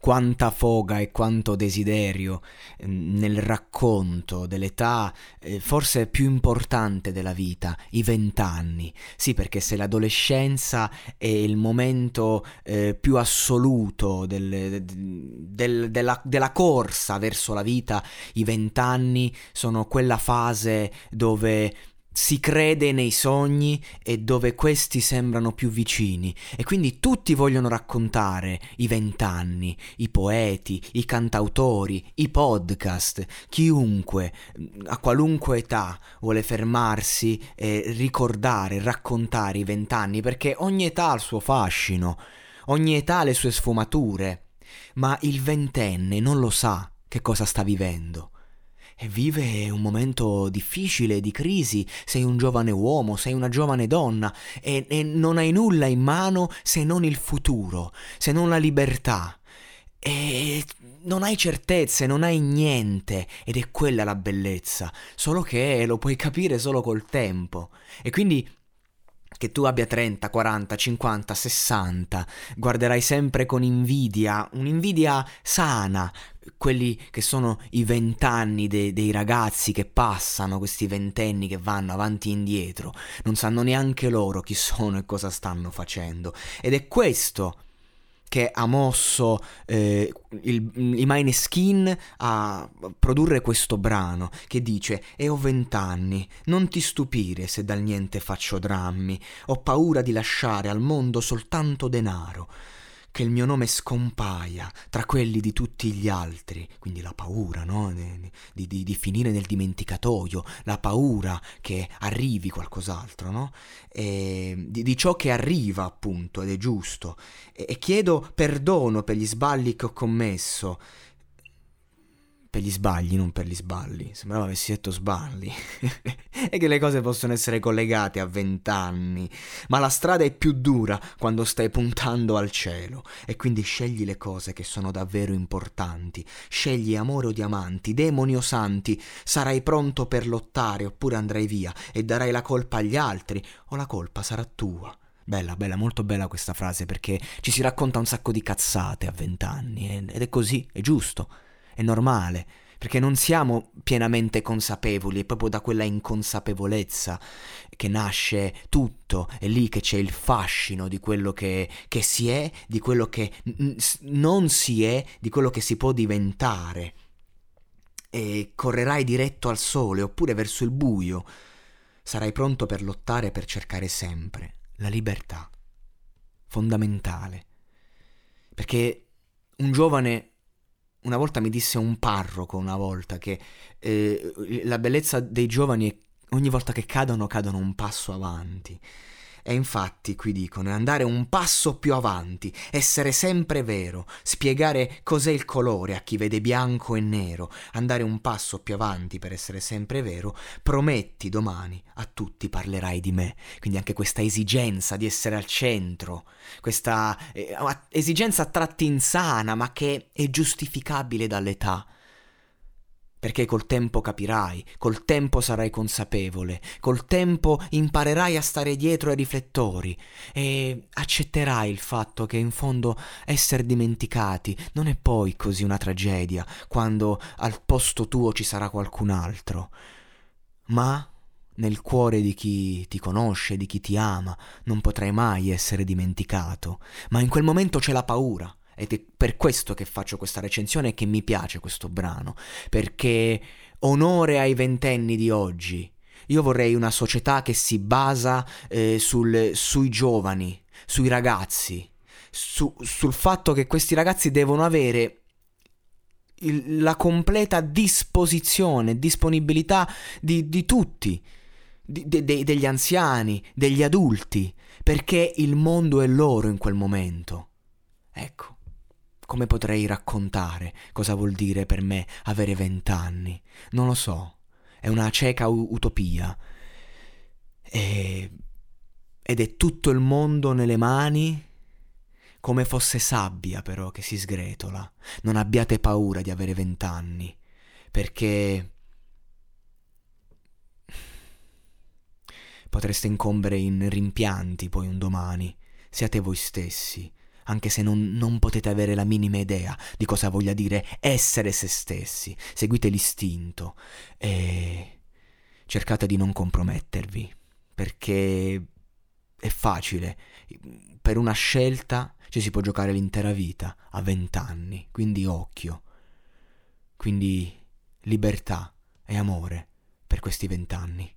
quanta foga e quanto desiderio mm, nel racconto dell'età eh, forse più importante della vita, i vent'anni. Sì, perché se l'adolescenza è il momento eh, più assoluto del, del, della, della corsa verso la vita, i vent'anni sono quella fase dove si crede nei sogni e dove questi sembrano più vicini. E quindi tutti vogliono raccontare i vent'anni, i poeti, i cantautori, i podcast, chiunque a qualunque età vuole fermarsi e ricordare, raccontare i vent'anni perché ogni età ha il suo fascino, ogni età ha le sue sfumature, ma il ventenne non lo sa che cosa sta vivendo vive un momento difficile di crisi, sei un giovane uomo, sei una giovane donna e, e, non hai nulla in mano se non il futuro, se non la libertà. E non hai certezze, non hai niente ed è quella la bellezza, solo che lo puoi capire solo col tempo. E quindi che tu abbia 30, 40, 50, 60, guarderai sempre con invidia, un'invidia sana, quelli che sono i vent'anni de- dei ragazzi che passano, questi ventenni che vanno avanti e indietro, non sanno neanche loro chi sono e cosa stanno facendo. Ed è questo che ha mosso eh, il, i Mineskin a produrre questo brano che dice E ho vent'anni, non ti stupire se dal niente faccio drammi, ho paura di lasciare al mondo soltanto denaro che il mio nome scompaia tra quelli di tutti gli altri, quindi la paura no? di, di, di, finire nel dimenticatoio, la paura che arrivi qualcos'altro, no? di, di, ciò che arriva appunto ed è giusto, e, e chiedo perdono per gli sbagli che ho commesso, per gli sbagli, non per gli sballi. Sembrava avessi detto sballi. e che le cose possono essere collegate a vent'anni. Ma la strada è più dura quando stai puntando al cielo. E quindi scegli le cose che sono davvero importanti. Scegli amore o diamanti, demoni o santi. Sarai pronto per lottare oppure andrai via e darai la colpa agli altri o la colpa sarà tua. Bella, bella, molto bella questa frase perché ci si racconta un sacco di cazzate a vent'anni ed è così, è giusto è normale, perché non siamo pienamente consapevoli, è proprio da quella inconsapevolezza che nasce tutto, è lì che c'è il fascino di quello che, che si è, di quello che n- non si è, di quello che si può diventare. E correrai diretto al sole oppure verso il buio. Sarai pronto per lottare per cercare sempre la libertà. Fondamentale. Perché un giovane una volta mi disse un parroco, una volta, che eh, la bellezza dei giovani è ogni volta che cadono, cadono un passo avanti. E infatti qui dicono è andare un passo più avanti, essere sempre vero, spiegare cos'è il colore a chi vede bianco e nero, andare un passo più avanti per essere sempre vero, prometti domani a tutti parlerai di me. Quindi anche questa esigenza di essere al centro, questa eh, esigenza a tratti insana ma che è giustificabile dall'età perché col tempo capirai, col tempo sarai consapevole, col tempo imparerai a stare dietro ai riflettori e accetterai il fatto che in fondo essere dimenticati non è poi così una tragedia quando al posto tuo ci sarà qualcun altro. Ma nel cuore di chi ti conosce, di chi ti ama, non potrai mai essere dimenticato, ma in quel momento c'è la paura ed è per questo che faccio questa recensione e che mi piace questo brano, perché onore ai ventenni di oggi. Io vorrei una società che si basa eh, sul, sui giovani, sui ragazzi, su, sul fatto che questi ragazzi devono avere il, la completa disposizione, disponibilità di, di tutti, di, de, de, degli anziani, degli adulti, perché il mondo è loro in quel momento. Ecco come potrei raccontare cosa vuol dire per me avere vent'anni? Non lo so, è una cieca u- utopia. E ed è tutto il mondo nelle mani come fosse sabbia però che si sgretola. Non abbiate paura di avere vent'anni, perché potreste incombere in rimpianti poi un domani. Siate voi stessi, anche se non, non, potete avere la minima idea di cosa voglia dire essere se stessi. Seguite l'istinto e cercate di non compromettervi, perché è facile. Per una scelta ci si può giocare l'intera vita a vent'anni, quindi occhio. Quindi libertà e amore per questi vent'anni.